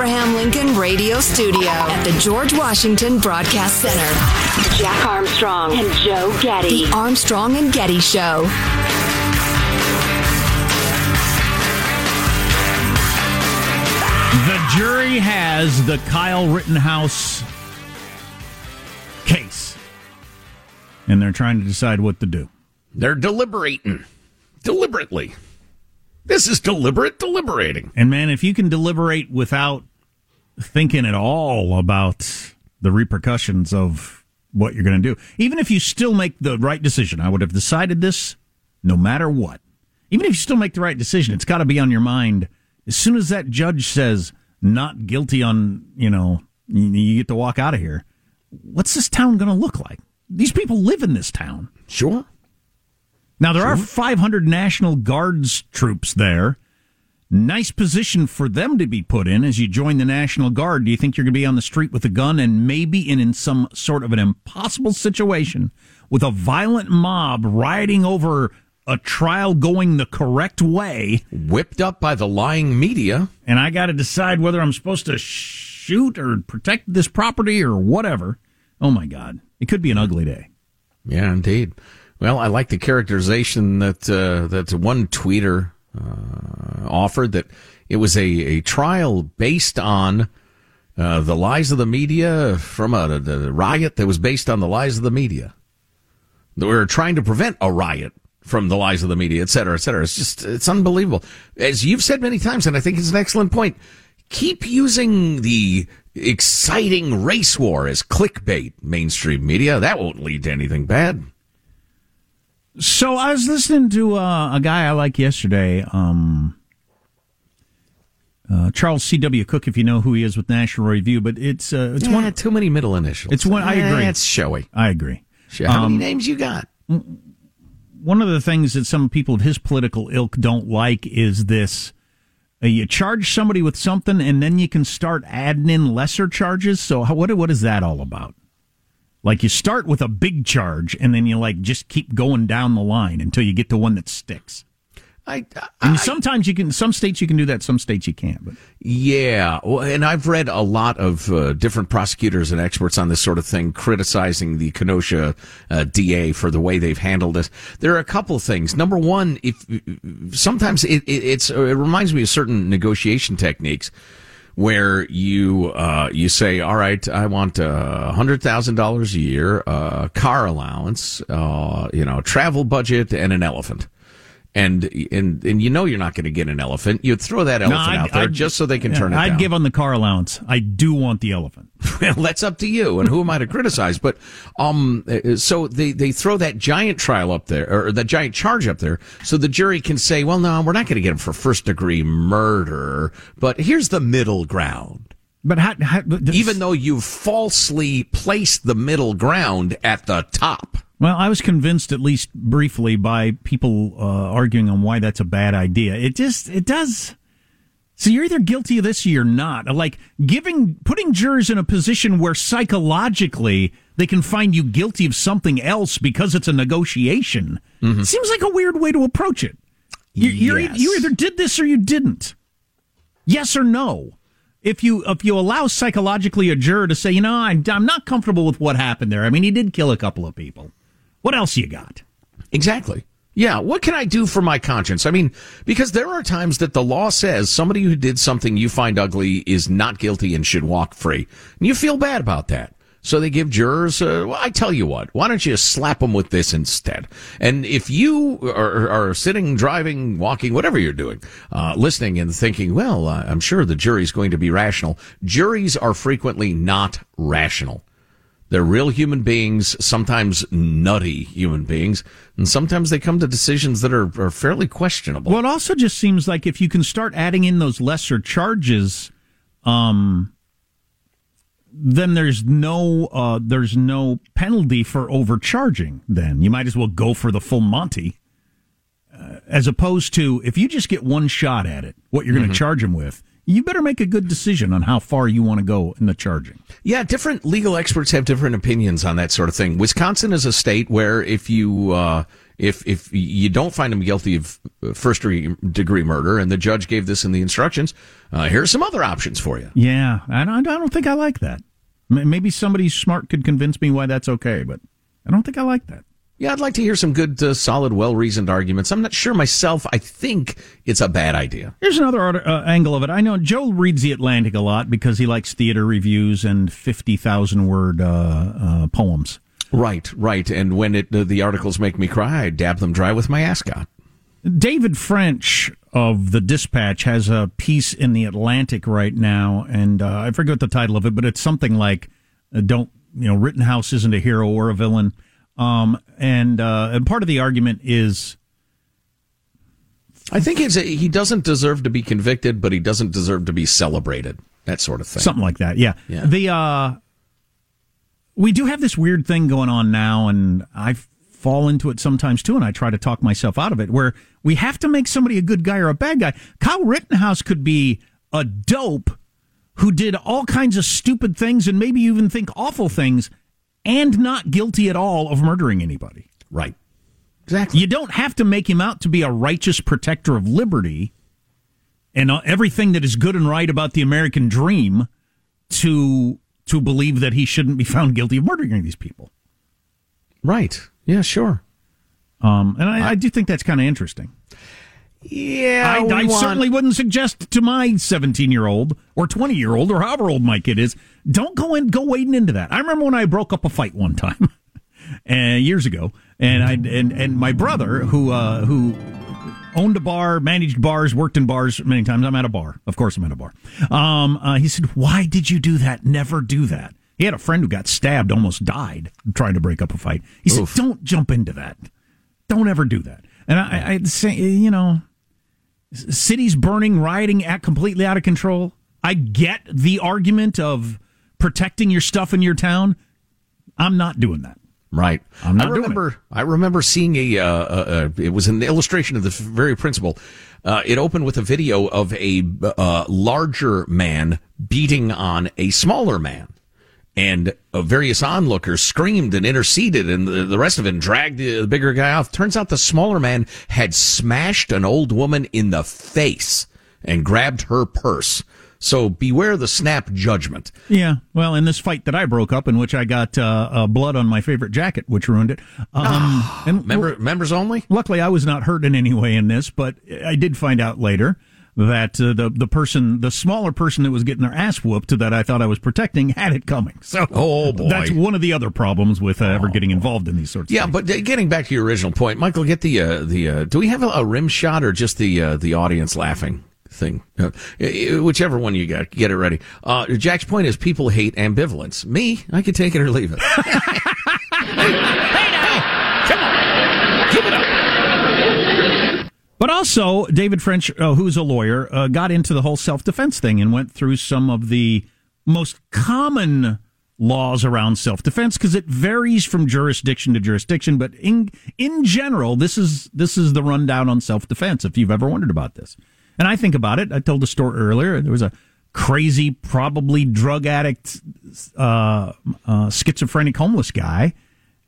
Abraham Lincoln Radio Studio at the George Washington Broadcast Center. Jack Armstrong and Joe Getty. The Armstrong and Getty Show. The jury has the Kyle Rittenhouse case, and they're trying to decide what to do. They're deliberating deliberately. This is deliberate deliberating. And man, if you can deliberate without thinking at all about the repercussions of what you're going to do, even if you still make the right decision, I would have decided this no matter what. Even if you still make the right decision, it's got to be on your mind. As soon as that judge says not guilty on, you know, you get to walk out of here. What's this town going to look like? These people live in this town. Sure. Now there sure. are 500 National Guards troops there. Nice position for them to be put in as you join the National Guard. Do you think you're going to be on the street with a gun and maybe in, in some sort of an impossible situation with a violent mob rioting over a trial going the correct way? Whipped up by the lying media. And I got to decide whether I'm supposed to shoot or protect this property or whatever. Oh my God. It could be an ugly day. Yeah, indeed. Well, I like the characterization that uh, that one tweeter uh, offered that it was a, a trial based on uh, the lies of the media from a, a, riot that was based on the lies of the media. They were trying to prevent a riot from the lies of the media, et cetera, et cetera. It's just, it's unbelievable. As you've said many times, and I think it's an excellent point, keep using the exciting race war as clickbait, mainstream media. That won't lead to anything bad. So I was listening to uh, a guy I like yesterday, um, uh, Charles C.W. Cook, if you know who he is with National Review, but it's uh, it's yeah, one too many middle initials. It's one. I agree. It's showy. I agree. How um, many names you got? One of the things that some people of his political ilk don't like is this: uh, you charge somebody with something, and then you can start adding in lesser charges. So, how, what what is that all about? Like you start with a big charge and then you like just keep going down the line until you get to one that sticks. I, I and sometimes you can. Some states you can do that. Some states you can't. But yeah, well, and I've read a lot of uh, different prosecutors and experts on this sort of thing, criticizing the Kenosha uh, DA for the way they've handled it. There are a couple of things. Number one, if sometimes it, it, it's it reminds me of certain negotiation techniques where you uh, you say, all right, I want a hundred thousand dollars a year, a car allowance, uh, you know, travel budget, and an elephant and and and you know you're not going to get an elephant. You'd throw that elephant no, out there I'd, just so they can turn it. I'd down. give on the car allowance. I do want the elephant. well, that's up to you, and who am I to criticize? But um, so they they throw that giant trial up there, or that giant charge up there, so the jury can say, well, no, we're not going to get him for first degree murder, but here's the middle ground. But how, how, even though you've falsely placed the middle ground at the top. Well, I was convinced, at least briefly, by people uh, arguing on why that's a bad idea. It just, it does. So you're either guilty of this or you're not. Like giving, putting jurors in a position where psychologically they can find you guilty of something else because it's a negotiation. Mm-hmm. Seems like a weird way to approach it. You, yes. you either did this or you didn't. Yes or no if you if you allow psychologically a juror to say, you know, I'm, I'm not comfortable with what happened there. I mean, he did kill a couple of people. What else you got? Exactly. Yeah, what can I do for my conscience? I mean, because there are times that the law says somebody who did something you find ugly is not guilty and should walk free. And you feel bad about that. So they give jurors, uh, well, I tell you what, why don't you slap them with this instead? And if you are, are sitting, driving, walking, whatever you're doing, uh, listening and thinking, well, uh, I'm sure the jury's going to be rational. Juries are frequently not rational. They're real human beings, sometimes nutty human beings, and sometimes they come to decisions that are, are fairly questionable. Well, it also just seems like if you can start adding in those lesser charges, um, then there's no uh, there's no penalty for overcharging. Then you might as well go for the full Monty, uh, as opposed to if you just get one shot at it, what you're going to mm-hmm. charge them with you better make a good decision on how far you want to go in the charging. Yeah, different legal experts have different opinions on that sort of thing. Wisconsin is a state where if you uh, if if you don't find him guilty of first degree murder, and the judge gave this in the instructions, uh, here are some other options for you. Yeah, I don't, I don't think I like that. Maybe somebody smart could convince me why that's okay, but I don't think I like that. Yeah, I'd like to hear some good, uh, solid, well reasoned arguments. I'm not sure myself. I think it's a bad idea. Here's another uh, angle of it. I know Joe reads The Atlantic a lot because he likes theater reviews and 50,000 word uh, uh, poems. Right, right. And when it, the articles make me cry, I dab them dry with my ascot. David French of the Dispatch has a piece in The Atlantic right now, and uh, I forget the title of it, but it's something like uh, "Don't you know Rittenhouse isn't a hero or a villain." Um, and uh, and part of the argument is, I think it's a, he doesn't deserve to be convicted, but he doesn't deserve to be celebrated. That sort of thing. Something like that. Yeah. yeah. The uh, we do have this weird thing going on now, and I fall into it sometimes too, and I try to talk myself out of it, where we have to make somebody a good guy or a bad guy. Kyle Rittenhouse could be a dope who did all kinds of stupid things and maybe even think awful things and not guilty at all of murdering anybody. Right. Exactly. You don't have to make him out to be a righteous protector of liberty and everything that is good and right about the American dream to to believe that he shouldn't be found guilty of murdering these people. Right. Yeah, sure. Um, and I, I do think that's kind of interesting. Yeah, I, I want... certainly wouldn't suggest to my 17 year old or 20 year old or however old my kid is, don't go in, go wading into that. I remember when I broke up a fight one time, and uh, years ago, and I and and my brother who uh, who owned a bar, managed bars, worked in bars many times. I'm at a bar, of course. I'm at a bar. Um, uh, he said, "Why did you do that? Never do that." He had a friend who got stabbed, almost died trying to break up a fight. He Oof. said, "Don't jump into that. Don't ever do that." And I, I say, you know, cities burning, rioting, act completely out of control. I get the argument of protecting your stuff in your town. I'm not doing that. Right. I'm not I remember. I remember seeing a. Uh, uh, uh, it was an illustration of the very principle. Uh, it opened with a video of a uh, larger man beating on a smaller man, and uh, various onlookers screamed and interceded, and the, the rest of it dragged the, the bigger guy off. Turns out the smaller man had smashed an old woman in the face and grabbed her purse so beware the snap judgment. Yeah. Well, in this fight that I broke up, in which I got uh, uh, blood on my favorite jacket, which ruined it. Um, and Member, members only. Luckily, I was not hurt in any way in this, but I did find out later that uh, the the person, the smaller person that was getting their ass whooped that I thought I was protecting, had it coming. So, oh boy, that's one of the other problems with uh, ever getting involved in these sorts. Yeah, of things. but uh, getting back to your original point, Michael, get the uh, the. Uh, do we have a, a, rim shot or just the uh, the audience laughing? thing. Uh, whichever one you got, get it ready. Uh, Jack's point is people hate ambivalence. Me, I can take it or leave it. hey, hey, now, come on, give it up. But also, David French, uh, who's a lawyer, uh, got into the whole self defense thing and went through some of the most common laws around self defense because it varies from jurisdiction to jurisdiction. But in in general, this is this is the rundown on self defense. If you've ever wondered about this. And I think about it. I told the story earlier. There was a crazy, probably drug addict, uh, uh, schizophrenic homeless guy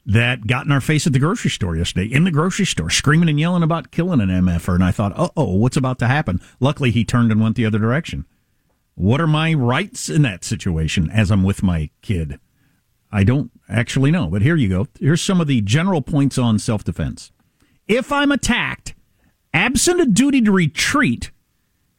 that got in our face at the grocery store yesterday, in the grocery store, screaming and yelling about killing an MFer. And I thought, uh oh, what's about to happen? Luckily, he turned and went the other direction. What are my rights in that situation as I'm with my kid? I don't actually know, but here you go. Here's some of the general points on self defense. If I'm attacked, absent a duty to retreat,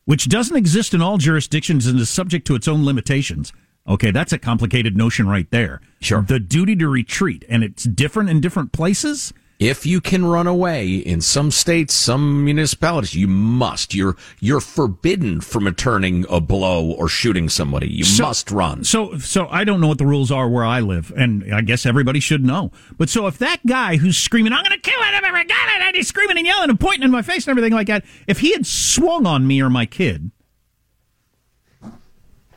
which doesn't exist in all jurisdictions and is subject to its own limitations. Okay, that's a complicated notion right there. Sure. The duty to retreat, and it's different in different places. If you can run away in some states, some municipalities, you must. You're you're forbidden from returning a blow or shooting somebody. You so, must run. So so I don't know what the rules are where I live, and I guess everybody should know. But so if that guy who's screaming, "I'm going to kill it, I've ever got it," and he's screaming and yelling and pointing in my face and everything like that, if he had swung on me or my kid,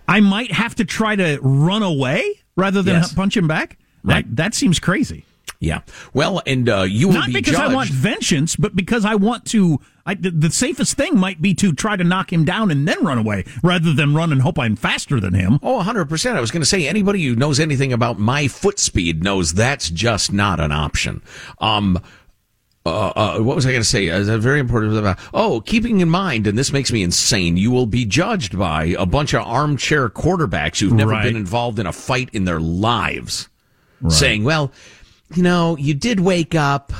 I might have to try to run away rather than yes. punch him back. Right. That, that seems crazy. Yeah. Well, and uh, you will not be because judged. I want vengeance, but because I want to. I, the, the, safest thing might be to try to knock him down and then run away, rather than run and hope I'm faster than him. Oh, 100 percent. I was going to say anybody who knows anything about my foot speed knows that's just not an option. Um, uh, uh, what was I going to say? Uh, very important. About, oh, keeping in mind, and this makes me insane, you will be judged by a bunch of armchair quarterbacks who've never Right. been involved in a fight in their lives, Right. saying, well, you know, you did wake up.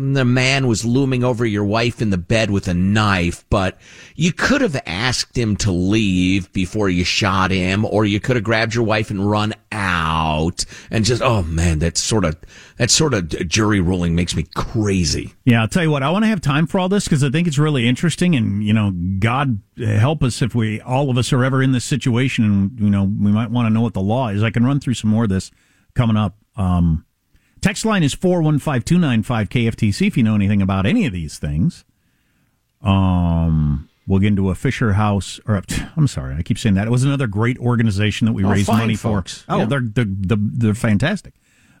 The man was looming over your wife in the bed with a knife, but you could have asked him to leave before you shot him, or you could have grabbed your wife and run out and just, oh man, that sort of, that sort of jury ruling makes me crazy. Yeah, I'll tell you what, I want to have time for all this because I think it's really interesting. And, you know, God help us if we, all of us are ever in this situation and, you know, we might want to know what the law is. I can run through some more of this coming up. Um, text line is 415 295 KFTC if you know anything about any of these things. Um, we'll get into a Fisher House, or I'm sorry, I keep saying that. It was another great organization that we Oh, raised money folks. for. Oh, Yeah. they're, they're, they're, they're fantastic.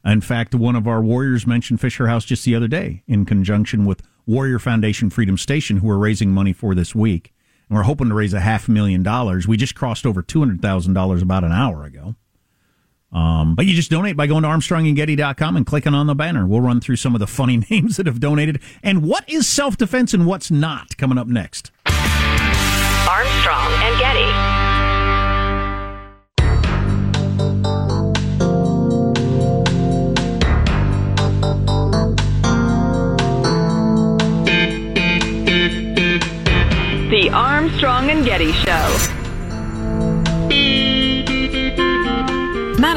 In fact, one of our warriors mentioned Fisher House just the other day in conjunction with Warrior Foundation Freedom Station, who we're raising money for this week. And we're hoping to raise a half million dollars. We just crossed over $200,000 about an hour ago. Um, but you just donate by going to armstrongandgetty.com and clicking on the banner. We'll run through some of the funny names that have donated and what is self defense and what's not coming up next. Armstrong and Getty. The Armstrong and Getty Show.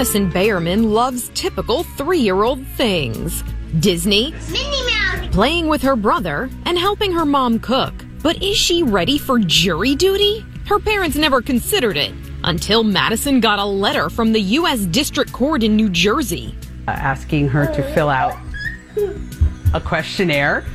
Madison Bayerman loves typical three year old things Disney, Minnie Mouse. playing with her brother, and helping her mom cook. But is she ready for jury duty? Her parents never considered it until Madison got a letter from the U.S. District Court in New Jersey. uh, asking her to fill out a questionnaire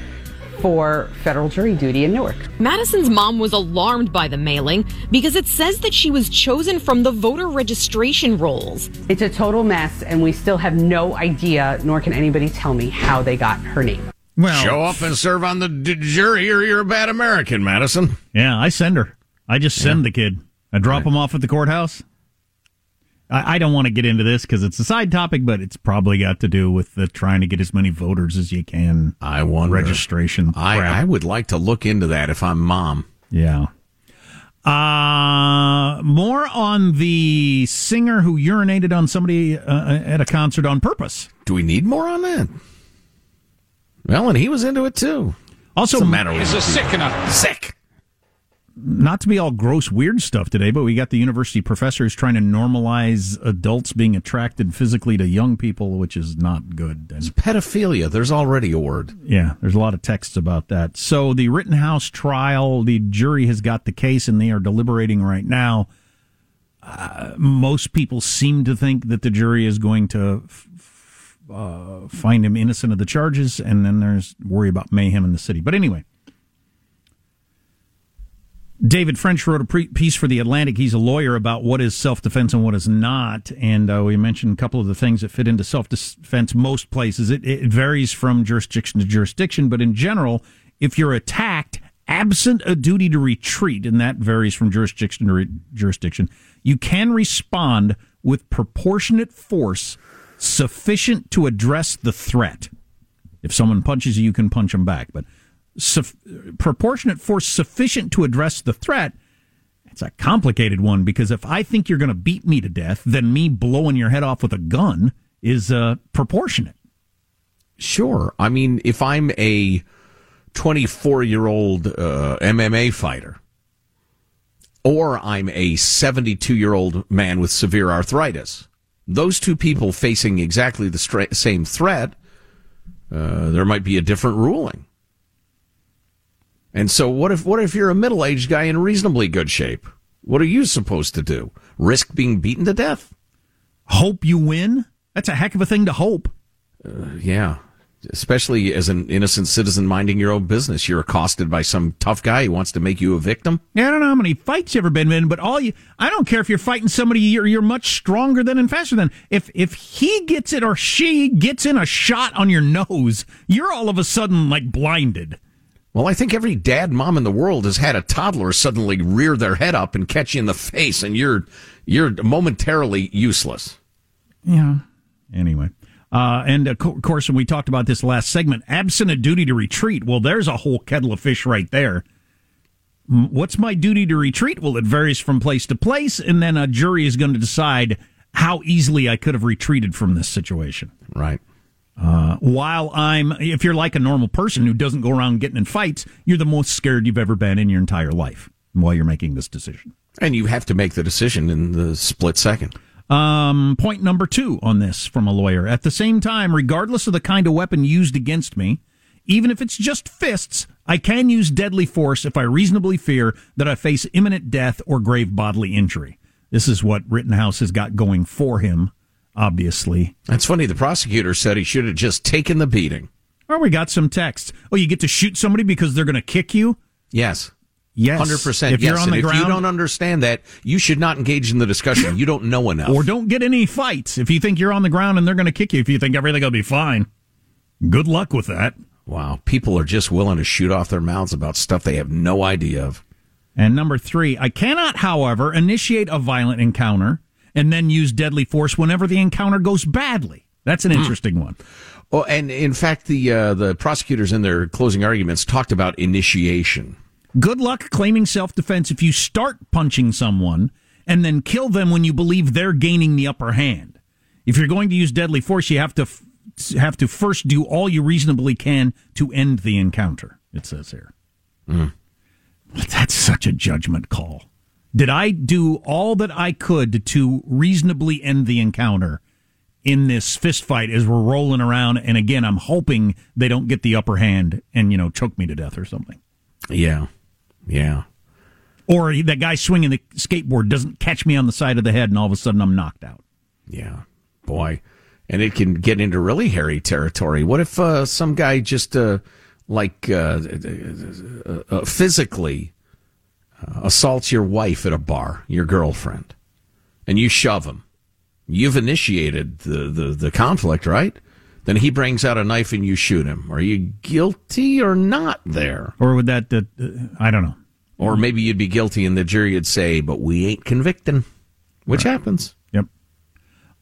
for federal jury duty in Newark. Madison's mom was alarmed by the mailing because it says that she was chosen from the voter registration rolls. It's a total mess, and we still have no idea, nor can anybody tell me how they got her name. Well, Show up and serve on the d- jury, or you're a bad American, Madison. Yeah, I send her. I just send the kid. I drop him off at the courthouse. I, I don't want to get into this because it's a side topic, but it's probably got to do with the trying to get as many voters as you can. I wonder. registration. I, crap. I would like to look into that if I'm mom. Yeah. Uh, more on the singer who urinated on somebody uh, at a concert on purpose. Do we need more on that? Well, and he was into it too. Also, What's matter Is a sickener. people? Sick. Not to be all gross, weird stuff today, but we got the university professors trying to normalize adults being attracted physically to young people, which is not good. And Pedophilia. There's already a word. Yeah, there's a lot of texts about that. So the Rittenhouse trial, the jury has got the case and they are deliberating right now. Uh, most people seem to think that the jury is going to f- f- uh, find him innocent of the charges, and then there's worry about mayhem in the city. But anyway. David French wrote a piece for the Atlantic. He's a lawyer about what is self defense and what is not. And uh, we mentioned a couple of the things that fit into self defense most places. It, it varies from jurisdiction to jurisdiction, but in general, if you're attacked absent a duty to retreat, and that varies from jurisdiction to re- jurisdiction, you can respond with proportionate force sufficient to address the threat. If someone punches you, you can punch them back. But suff- proportionate force sufficient to address the threat, it's a complicated one because if I think you're going to beat me to death, then me blowing your head off with a gun is uh, proportionate. Sure. I mean, if I'm a 24 year old uh, MMA fighter, or I'm a 72 year old man with severe arthritis, those two people facing exactly the stra- same threat, uh, there might be a different ruling. And so, what if what if you're a middle aged guy in reasonably good shape? What are you supposed to do? Risk being beaten to death? Hope you win? That's a heck of a thing to hope. Uh, yeah. Especially as an innocent citizen minding your own business. You're accosted by some tough guy who wants to make you a victim. Yeah, I don't know how many fights you've ever been in, but all you, I don't care if you're fighting somebody you're, you're much stronger than and faster than. If, if he gets it or she gets in a shot on your nose, you're all of a sudden like blinded. Well, I think every dad mom in the world has had a toddler suddenly rear their head up and catch you in the face and you're, you're momentarily useless. Yeah. Anyway, uh, Uh, and of course, when we talked about this last segment, absent a duty to retreat, well, there's a whole kettle of fish right there. What's my duty to retreat? Well, it varies from place to place, and then a jury is going to decide how easily I could have retreated from this situation. Right. Uh, while I'm, if you're like a normal person who doesn't go around getting in fights, you're the most scared you've ever been in your entire life while you're making this decision. And you have to make the decision in the split second. Um, point number two on this from a lawyer. At the same time, regardless of the kind of weapon used against me, even if it's just fists, I can use deadly force if I reasonably fear that I face imminent death or grave bodily injury. This is what Rittenhouse has got going for him, obviously. That's funny. The prosecutor said he should have just taken the beating. Oh, we got some text. Oh, you get to shoot somebody because they're going to kick you? Yes. Yes. 100%. If yes. you're on and the if ground, you don't understand that, you should not engage in the discussion. You don't know enough. or don't get any fights. If you think you're on the ground and they're going to kick you, if you think everything will be fine, good luck with that. Wow. People are just willing to shoot off their mouths about stuff they have no idea of. And number three, I cannot, however, initiate a violent encounter and then use deadly force whenever the encounter goes badly. That's an interesting one. Oh, and in fact, the uh, the prosecutors in their closing arguments talked about initiation. Good luck claiming self defense if you start punching someone and then kill them when you believe they're gaining the upper hand. If you're going to use deadly force, you have to f- have to first do all you reasonably can to end the encounter. It says here. That's such a judgment call. Did I do all that I could to reasonably end the encounter in this fist fight as we're rolling around? And again, I'm hoping they don't get the upper hand and you know choke me to death or something. Yeah. Yeah. or that guy swinging the skateboard doesn't catch me on the side of the head and all of a sudden I'm knocked out. Yeah. Boy. And it can get into really hairy territory. What if uh, some guy just uh, like uh, uh, uh, physically uh, assaults your wife at a bar, your girlfriend, and you shove him? You've initiated the, the, the conflict, right? Then he brings out a knife and you shoot him. Are you guilty or not there? Or would that, uh, I don't know. Or maybe you'd be guilty and the jury would say, but we ain't convicting, which happens. Yep.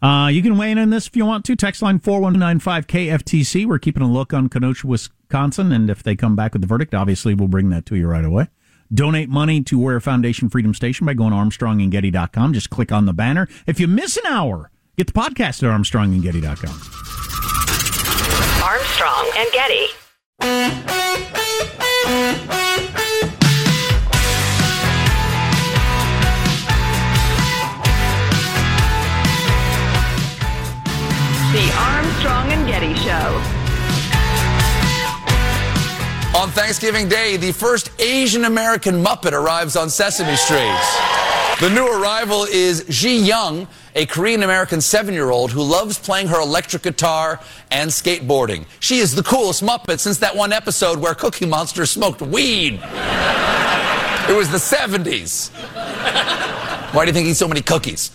Uh, you can weigh in on this if you want to. Text line 4195 KFTC. We're keeping a look on Kenosha, Wisconsin. And if they come back with the verdict, obviously we'll bring that to you right away. Donate money to Warrior Foundation Freedom Station by going to armstrongandgetty.com. Just click on the banner. If you miss an hour, get the podcast at armstrongandgetty.com. Armstrong and Getty. The Armstrong and Getty Show. Thanksgiving Day, the first Asian American Muppet arrives on Sesame Street. The new arrival is Ji Young, a Korean American seven year old who loves playing her electric guitar and skateboarding. She is the coolest Muppet since that one episode where Cookie Monster smoked weed. It was the 70s. Why do you think he eats so many cookies?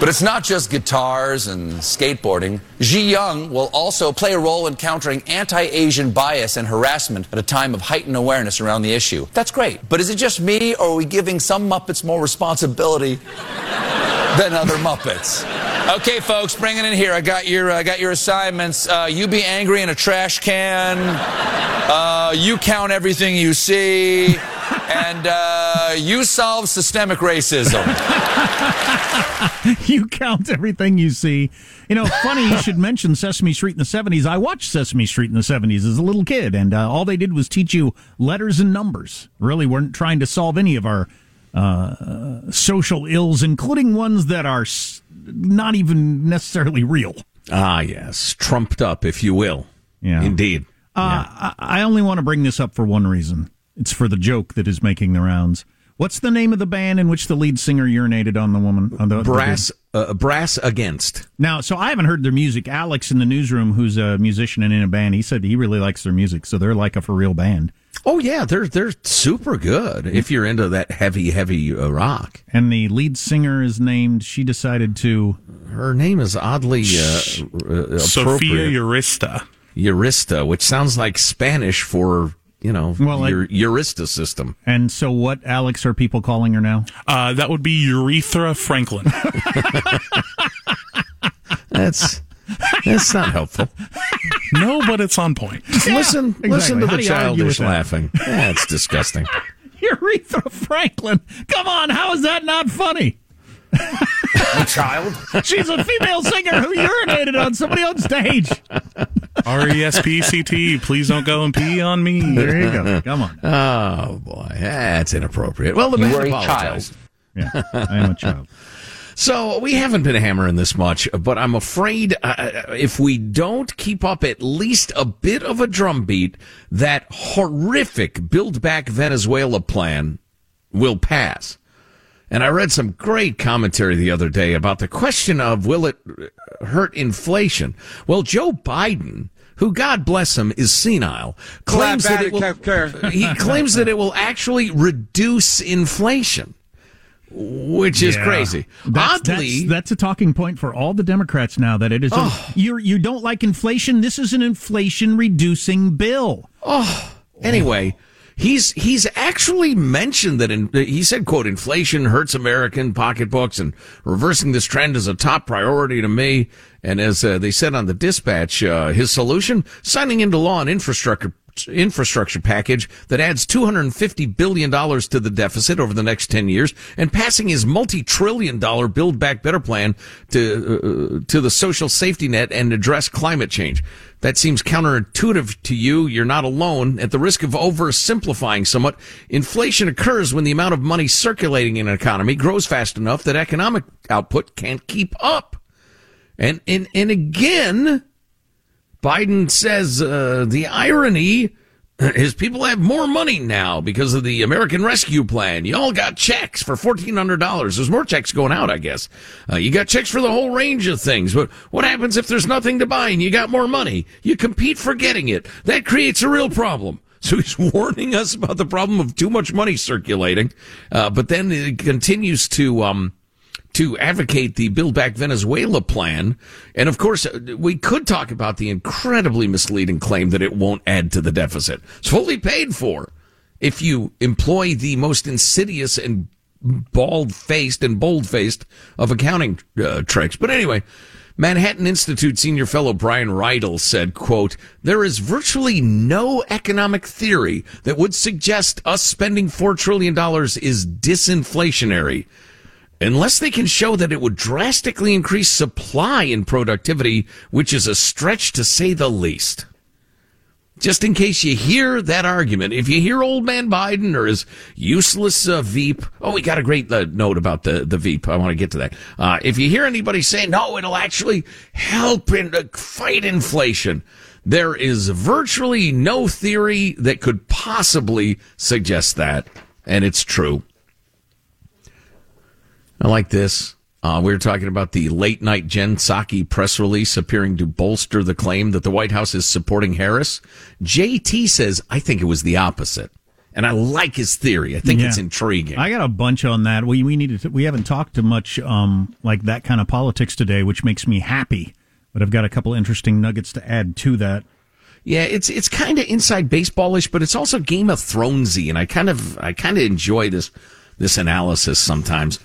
But it's not just guitars and skateboarding. Ji Young will also play a role in countering anti Asian bias and harassment at a time of heightened awareness around the issue. That's great. But is it just me, or are we giving some Muppets more responsibility than other Muppets? Okay, folks, bring it in here. I got your, I got your assignments. Uh, you be angry in a trash can. Uh, you count everything you see. And uh, you solve systemic racism. you count everything you see. You know, funny you should mention Sesame Street in the 70s. I watched Sesame Street in the 70s as a little kid, and uh, all they did was teach you letters and numbers. Really weren't trying to solve any of our uh, social ills, including ones that are s- not even necessarily real. Ah, yes. Trumped up, if you will. Yeah. Indeed. Uh, I, I only want to bring this up for one reason. It's for the joke that is making the rounds. What's the name of the band in which the lead singer urinated on the woman? On the, the- Brass, uh, brass against. Now, so I haven't heard their music. Alex in the newsroom, who's a musician and in a band, he said he really likes their music. So they're like a for real band. Oh yeah, they're they're super good if you're into that heavy heavy uh, rock. And the lead singer is named. She decided to. Her name is oddly uh, uh, Sophia appropriate. Urista. Urista, which sounds like Spanish for you know Well, like- your Eurista system. And so, what Alex are people calling her now? Uh, that would be Urethra Franklin. That's that's not helpful. No, but it's on point. listen, exactly. listen to How the do you argue with childish laughing. That's disgusting. Aretha Franklin. Come on, how is that not funny? A child. She's a female singer who urinated on somebody on stage. R E S P C T. Please don't go and pee on me. There you go. Come on. Oh boy, that's inappropriate. Well, the You man a apologized. Yeah, I am a child. So we haven't been hammering this much, but I'm afraid uh, if we don't keep up at least a bit of a drumbeat, that horrific Build Back Venezuela plan will pass. And I read some great commentary the other day about the question of will it hurt inflation? Well, Joe Biden, who God bless him is senile, claims that it will, he claims that it will actually reduce inflation, which is Yeah. crazy. That's, Oddly, that's, that's a talking point for all the Democrats now. That it is. Oh. you you don't like inflation. This is an inflation reducing bill. Oh, Anyway, he's he's actually mentioned that in, he said, "quote Inflation hurts American pocketbooks, and reversing this trend is a top priority to me." And as uh, they said on the dispatch, uh, his solution: signing into law an infrastructure infrastructure package that adds 250 billion dollars to the deficit over the next 10 years and passing his multi-trillion dollar build back better plan to uh, to the social safety net and address climate change. That seems counterintuitive to you. You're not alone at the risk of oversimplifying somewhat. Inflation occurs when the amount of money circulating in an economy grows fast enough that economic output can't keep up. And and and again Biden says uh, the irony is people have more money now because of the American Rescue Plan. You all got checks for fourteen hundred dollars. There's more checks going out, I guess. Uh, you got checks for the whole range of things. But what happens if there's nothing to buy and you got more money? You compete for getting it. That creates a real problem. So he's warning us about the problem of too much money circulating. Uh, but then it continues to um, to advocate the Build Back Venezuela plan. And of course, uh, we could talk about the incredibly misleading claim that it won't add to the deficit. It's fully paid for if you employ the most insidious and bald faced and bold faced of accounting uh, tricks. But anyway, Manhattan Institute senior fellow Brian Riedl said, quote, there is virtually no economic theory that would suggest us spending $4 trillion is disinflationary unless they can show that it would drastically increase supply and productivity, which is a stretch to say the least. Just in case you hear that argument, if you hear old man Biden or his useless uh, Veep, oh, we got a great uh, note about the, the Veep. I want to get to that. Uh, if you hear anybody say, no, it'll actually help in, uh, fight inflation, there is virtually no theory that could possibly suggest that. And it's true. I like this. Uh, we were talking about the late night Jen Psaki press release appearing to bolster the claim that the White House is supporting Harris. JT says, I think it was the opposite. And I like his theory. I think Yeah. it's intriguing. I got a bunch on that. We we needed to, we haven't talked to much um like that kind of politics today, which makes me happy. But I've got a couple interesting nuggets to add to that. Yeah, it's it's kind of inside baseballish, but it's also Game of Thronesy, and I kind of I kind of enjoy this this analysis sometimes.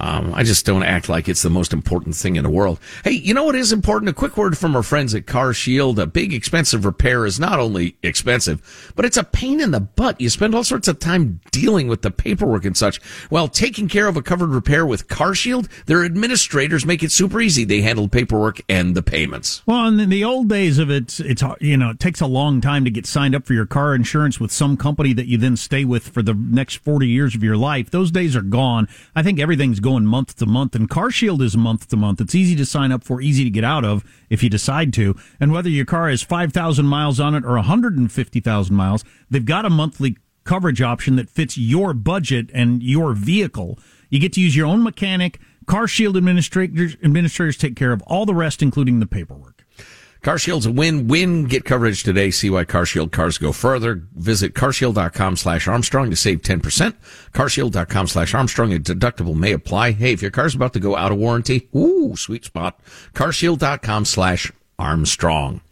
Um, I just don't act like it's the most important thing in the world. Hey, you know what is important? A quick word from our friends at Car Shield. A big expensive repair is not only expensive, but it's a pain in the butt. You spend all sorts of time dealing with the paperwork and such. Well, taking care of a covered repair with Car Shield, their administrators make it super easy. They handle paperwork and the payments. Well, in the old days of it, it's you know it takes a long time to get signed up for your car insurance with some company that you then stay with for the next forty years of your life. Those days are gone. I think everything's going month to month, and CarShield is month to month. It's easy to sign up for, easy to get out of if you decide to. And whether your car has five thousand miles on it or one hundred and fifty thousand miles, they've got a monthly coverage option that fits your budget and your vehicle. You get to use your own mechanic. CarShield administrators administrators take care of all the rest, including the paperwork. CarShield's a win-win. Get coverage today. See why CarShield cars go further. Visit carshield.com slash Armstrong to save 10%. Carshield.com slash Armstrong. A deductible may apply. Hey, if your car's about to go out of warranty, ooh, sweet spot. Carshield.com slash Armstrong.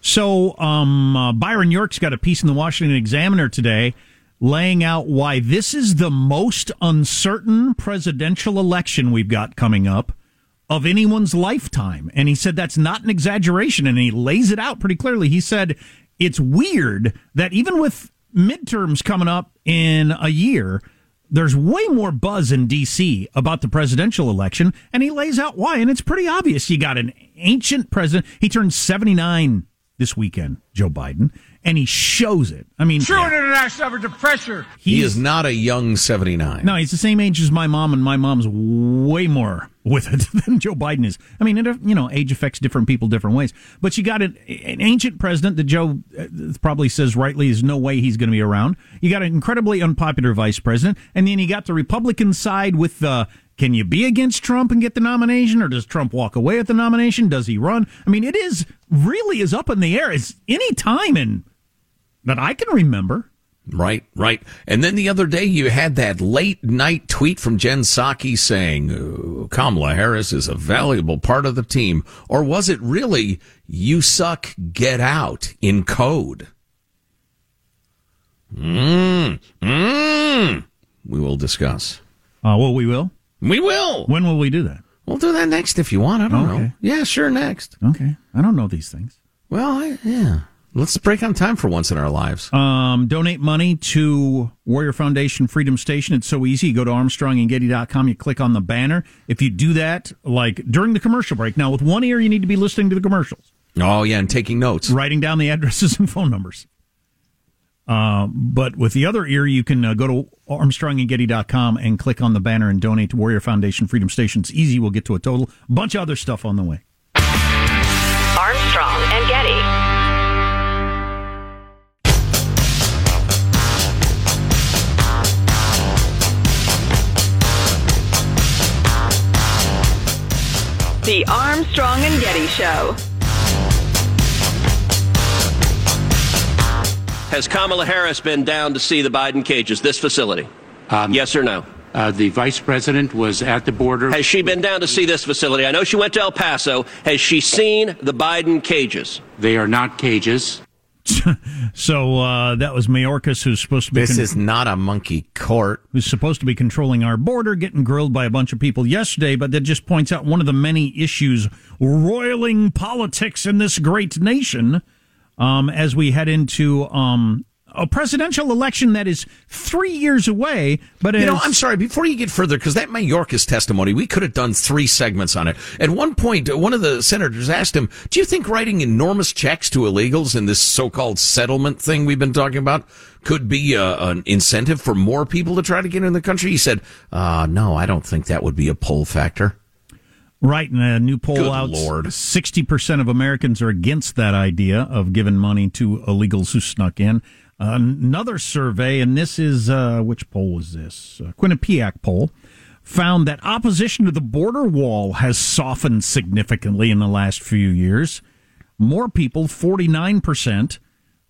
So, um, uh, Byron York's got a piece in the Washington Examiner today laying out why this is the most uncertain presidential election we've got coming up of anyone's lifetime. And he said that's not an exaggeration. And he lays it out pretty clearly. He said it's weird that even with midterms coming up in a year, there's way more buzz in D.C. about the presidential election. And he lays out why. And it's pretty obvious. You got an ancient president. He turned 79 this weekend, Joe Biden, and he shows it. I mean, true international effort of pressure. He is not a young 79. No, he's the same age as my mom, and my mom's way more with it than Joe Biden is. I mean, it, you know, age affects different people different ways. But you got an, an ancient president that Joe uh, probably says rightly is no way he's going to be around. You got an incredibly unpopular vice president, and then you got the Republican side with the. Uh, can you be against Trump and get the nomination, or does Trump walk away at the nomination? Does he run? I mean, it is really is up in the air. It's any time in that I can remember. Right, right. And then the other day you had that late night tweet from Jen Psaki saying Kamala Harris is a valuable part of the team. Or was it really, you suck, get out in code? Mmm, mmm. We will discuss. Uh, well, we will. We will. When will we do that? We'll do that next if you want. I don't Okay. know. Yeah, sure, next. Okay. I don't know these things. Well, I, yeah. Let's break on time for once in our lives. Um, donate money to Warrior Foundation Freedom Station. It's so easy. You go to armstrongandgetty.com, you click on the banner. If you do that, like during the commercial break, now with one ear, you need to be listening to the commercials, Oh, yeah, and taking notes. writing down the addresses and phone numbers. Uh, but with the other ear, you can uh, go to armstrongandgetty.com and click on the banner and donate to Warrior Foundation Freedom Station. It's easy. We'll get to a total. Bunch of other stuff on the way. Armstrong The Armstrong and Getty Show. Has Kamala Harris been down to see the Biden cages, this facility? yes or no? Uh, the vice president was at the border. Has she been down to see this facility? I know she went to El Paso. Has she seen the Biden cages? They are not cages. So uh, that was Mayorkas, who's supposed to be. This is not a monkey court. Who's supposed to be controlling our border, getting grilled by a bunch of people yesterday, but that just points out one of the many issues roiling politics in this great nation um, as we head into um, a presidential election that is three years away. But You know, I'm sorry, before you get further, because that Mayorkas testimony, we could have done three segments on it. At one point, one of the senators asked him, Do you think writing enormous checks to illegals in this so called settlement thing we've been talking about could be a, an incentive for more people to try to get in the country? He said, uh, No, I don't think that would be a pull factor. Right, and a new poll Good out. Lord. Sixty percent of Americans are against that idea of giving money to illegals who snuck in. Another survey, and this is uh, which poll was this? Uh, Quinnipiac poll found that opposition to the border wall has softened significantly in the last few years. More people, forty nine percent,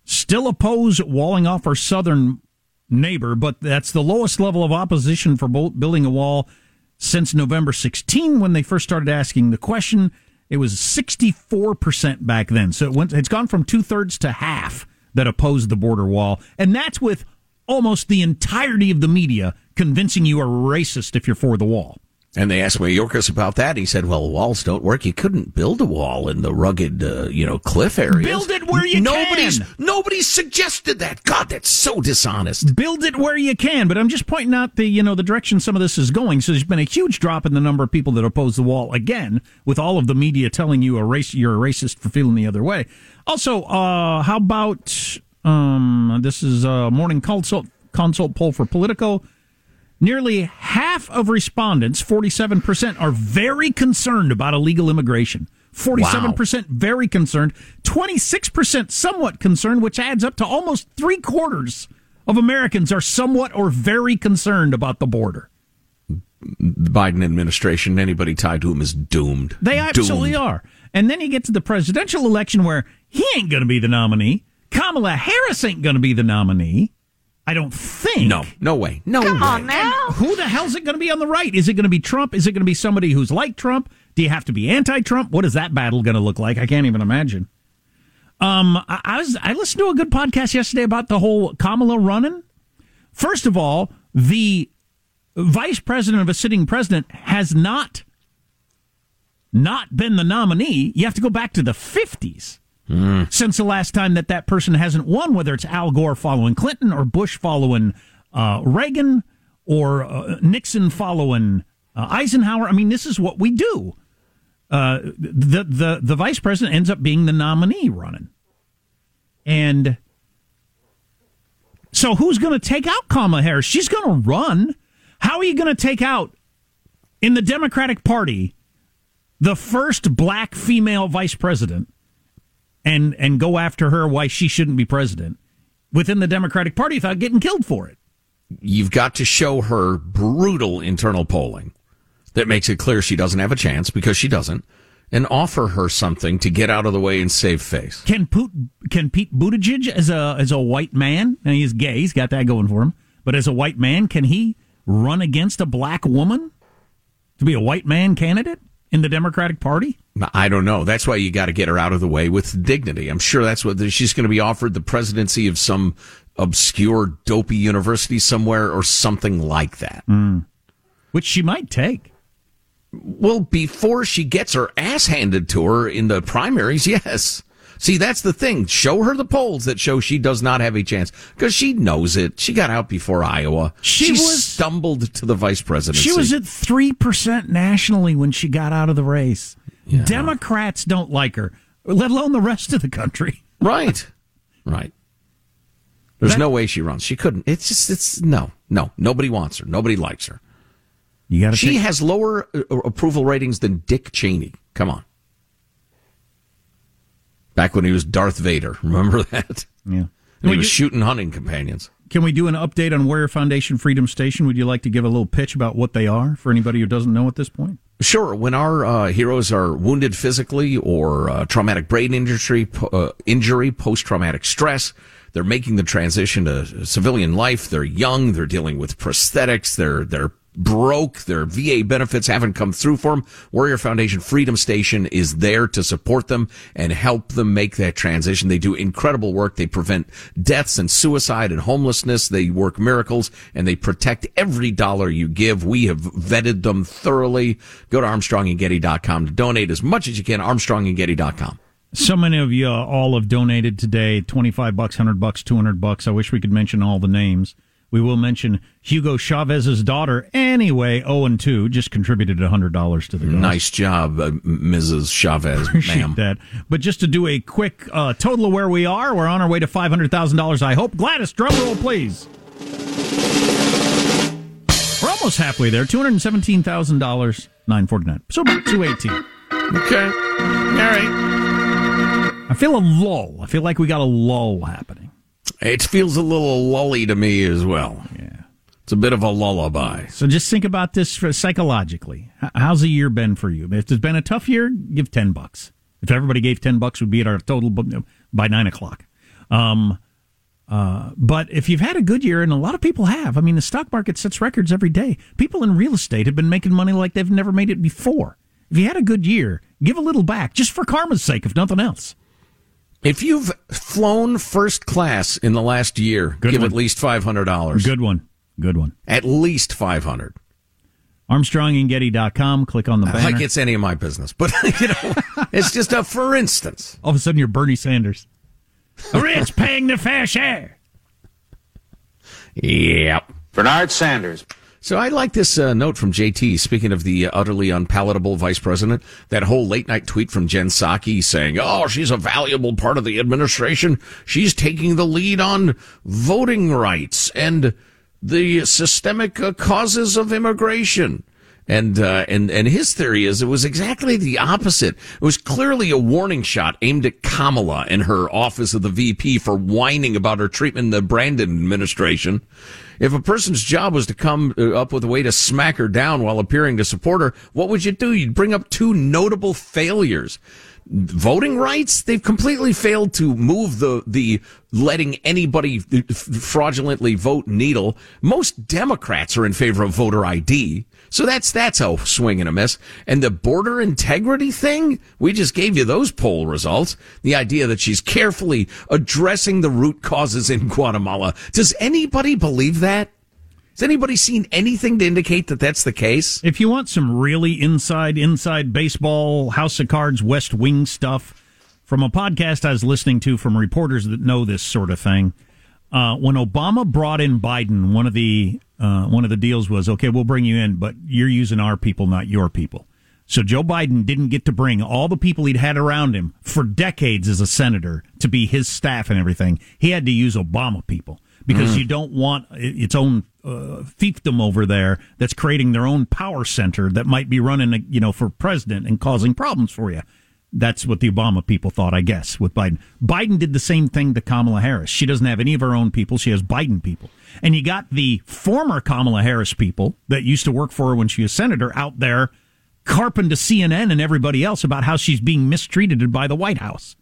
still oppose walling off our southern neighbor, but that's the lowest level of opposition for building a wall since November 16 when they first started asking the question. It was 64% back then. So it went, it's gone from two thirds to half that opposed the border wall. And that's with almost the entirety of the media convincing you are racist if you're for the wall. And they asked Mayorkas about that. He said, "Well, walls don't work. You couldn't build a wall in the rugged, uh, you know, cliff areas. Build it where you nobody's, can. Nobody's suggested that. God, that's so dishonest. Build it where you can, but I'm just pointing out the you know the direction some of this is going. So there's been a huge drop in the number of people that oppose the wall again, with all of the media telling you a race you're a racist for feeling the other way. Also, uh, how about um, this is a morning consult consult poll for Politico. Nearly half of respondents, 47%, are very concerned about illegal immigration. 47% very concerned, 26% somewhat concerned, which adds up to almost three quarters of Americans are somewhat or very concerned about the border. The Biden administration, anybody tied to him is doomed. They absolutely Doomed. are. And then you get to the presidential election where he ain't going to be the nominee. Kamala Harris ain't going to be the nominee. I don't think. No, no way. No Come way. on now. Who the hell's it going to be on the right? Is it going to be Trump? Is it going to be somebody who's like Trump? Do you have to be anti-Trump? What is that battle going to look like? I can't even imagine. Um, I, I was I listened to a good podcast yesterday about the whole Kamala running. First of all, the vice president of a sitting president has not not been the nominee, you have to go back to the 50s since the last time that that person hasn't won, whether it's Al Gore following Clinton or Bush following uh, Reagan or uh, Nixon following uh, Eisenhower. I mean, this is what we do. Uh, the the the vice president ends up being the nominee running, and so who's going to take out Kamala Harris? She's going to run. How are you going to take out in the Democratic Party the first black female vice president and and go after her why she shouldn't be president within the Democratic Party without getting killed for it? You've got to show her brutal internal polling that makes it clear she doesn't have a chance because she doesn't, and offer her something to get out of the way and save face. Can Pete, can Pete Buttigieg as a as a white man? Now he's gay, he's got that going for him. But as a white man, can he run against a black woman to be a white man candidate in the Democratic Party? I don't know. That's why you got to get her out of the way with dignity. I'm sure that's what she's going to be offered the presidency of some obscure dopey university somewhere or something like that. Mm. Which she might take. Well, before she gets her ass handed to her in the primaries, yes. See, that's the thing. Show her the polls that show she does not have a chance because she knows it. She got out before Iowa. She, she was stumbled to the vice presidency. She was at three percent nationally when she got out of the race. Yeah. Democrats don't like her, let alone the rest of the country. Right, right. There's that, no way she runs. She couldn't. It's just it's no, no. Nobody wants her. Nobody likes her. You gotta She take- has lower uh, approval ratings than Dick Cheney. Come on. Back when he was Darth Vader, remember that? Yeah. And he was shooting hunting companions. Can we do an update on Warrior Foundation Freedom Station? Would you like to give a little pitch about what they are for anybody who doesn't know at this point? Sure. When our uh, heroes are wounded physically or uh, traumatic brain injury, uh, injury, post traumatic stress, they're making the transition to civilian life. They're young. They're dealing with prosthetics. They're they're broke. Their VA benefits haven't come through for them. Warrior Foundation Freedom Station is there to support them and help them make that transition. They do incredible work. They prevent deaths and suicide and homelessness. They work miracles and they protect every dollar you give. We have vetted them thoroughly. Go to armstrongandgetty.com to donate as much as you can. armstrongandgetty.com. So many of you uh, all have donated today 25 bucks, 100 bucks, 200 bucks. I wish we could mention all the names. We will mention Hugo Chavez's daughter, anyway, 0 and 2, just contributed $100 to the cause. Nice job, uh, Mrs. Chavez. Appreciate ma'am. that. But just to do a quick uh, total of where we are, we're on our way to $500,000, I hope. Gladys, drum roll, please. We're almost halfway there. $217,000, 949 So about 218 Okay. All right. I feel a lull. I feel like we got a lull happening. It feels a little lully to me as well. Yeah. It's a bit of a lullaby. So just think about this psychologically. How's the year been for you? If it's been a tough year, give 10 bucks. If everybody gave 10 bucks, we'd be at our total by 9 o'clock. Um, uh, but if you've had a good year, and a lot of people have, I mean, the stock market sets records every day. People in real estate have been making money like they've never made it before. If you had a good year, give a little back, just for karma's sake, if nothing else. If you've flown first class in the last year, Good give one. at least five hundred dollars. Good one. Good one. At least five hundred. ArmstrongandGetty.com. Click on the banner. Like it's any of my business, but you know, it's just a for instance. All of a sudden, you're Bernie Sanders. Rich paying the fair share. Yep. Bernard Sanders. So I like this uh, note from JT. Speaking of the utterly unpalatable vice president, that whole late night tweet from Jen Psaki saying, "Oh, she's a valuable part of the administration. She's taking the lead on voting rights and the systemic uh, causes of immigration." And uh, and and his theory is it was exactly the opposite. It was clearly a warning shot aimed at Kamala and her office of the VP for whining about her treatment in the Brandon administration. If a person's job was to come uh, up with a way to smack her down while appearing to support her, what would you do? You'd bring up two notable failures. Voting rights, they've completely failed to move the, the letting anybody fraudulently vote needle. Most Democrats are in favor of voter ID. So that's, that's a swing and a miss. And the border integrity thing, we just gave you those poll results. The idea that she's carefully addressing the root causes in Guatemala. Does anybody believe that? Has anybody seen anything to indicate that that's the case? If you want some really inside, inside baseball, House of Cards, West Wing stuff from a podcast I was listening to from reporters that know this sort of thing, uh, when Obama brought in Biden, one of the uh, one of the deals was okay, we'll bring you in, but you're using our people, not your people. So Joe Biden didn't get to bring all the people he'd had around him for decades as a senator to be his staff and everything. He had to use Obama people because Mm. you don't want its own uh, fiefdom over there that's creating their own power center that might be running, you know, for president and causing problems for you. That's what the Obama people thought, I guess, with Biden. Biden did the same thing to Kamala Harris. She doesn't have any of her own people. She has Biden people. And you got the former Kamala Harris people that used to work for her when she was senator out there carping to CNN and everybody else about how she's being mistreated by the White House.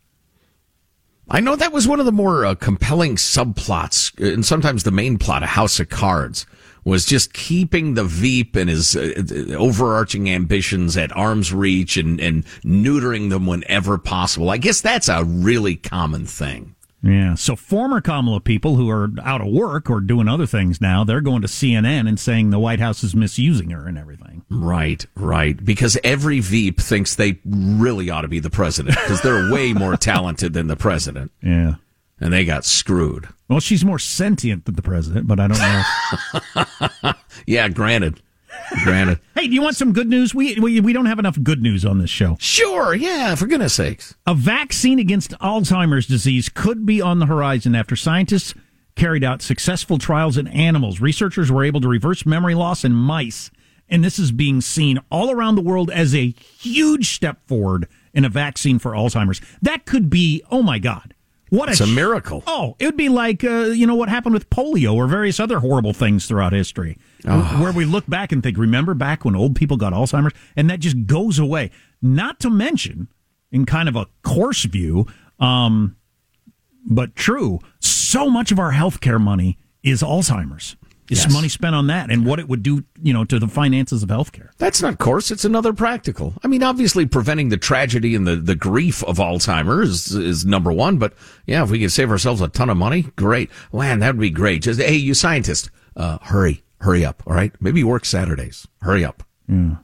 I know that was one of the more uh, compelling subplots, uh, and sometimes the main plot of House of Cards was just keeping the Veep and his uh, uh, overarching ambitions at arm's reach and, and neutering them whenever possible. I guess that's a really common thing. Yeah. So former Kamala people who are out of work or doing other things now, they're going to CNN and saying the White House is misusing her and everything. Right, right. Because every Veep thinks they really ought to be the president because they're way more talented than the president. Yeah. And they got screwed. Well, she's more sentient than the president, but I don't know. Yeah, granted. Granted. hey, do you want some good news? We, we we don't have enough good news on this show. Sure, yeah, for goodness sakes. A vaccine against Alzheimer's disease could be on the horizon after scientists carried out successful trials in animals. Researchers were able to reverse memory loss in mice, and this is being seen all around the world as a huge step forward in a vaccine for Alzheimer's. That could be, oh my God. What It's a miracle. Oh, it would be like, uh, you know, what happened with polio or various other horrible things throughout history, Ah. where we look back and think, remember back when old people got Alzheimer's? And that just goes away. Not to mention, in kind of a coarse view, um, but true, so much of our healthcare money is Alzheimer's. It's Yes. money spent on that and what it would do, you know, to the finances of healthcare. That's not coarse. It's another practical. I mean, obviously, preventing the tragedy and the, the grief of Alzheimer's is, is number one. But yeah, if we can save ourselves a ton of money, great. Man, that would be great. Just, hey, you scientist, uh, hurry, hurry up. All right. Maybe you work Saturdays. Hurry up. Yeah.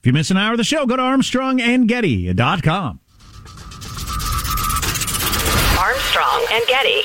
If you miss an hour of the show, go to ArmstrongandGetty.com. Armstrong and Getty.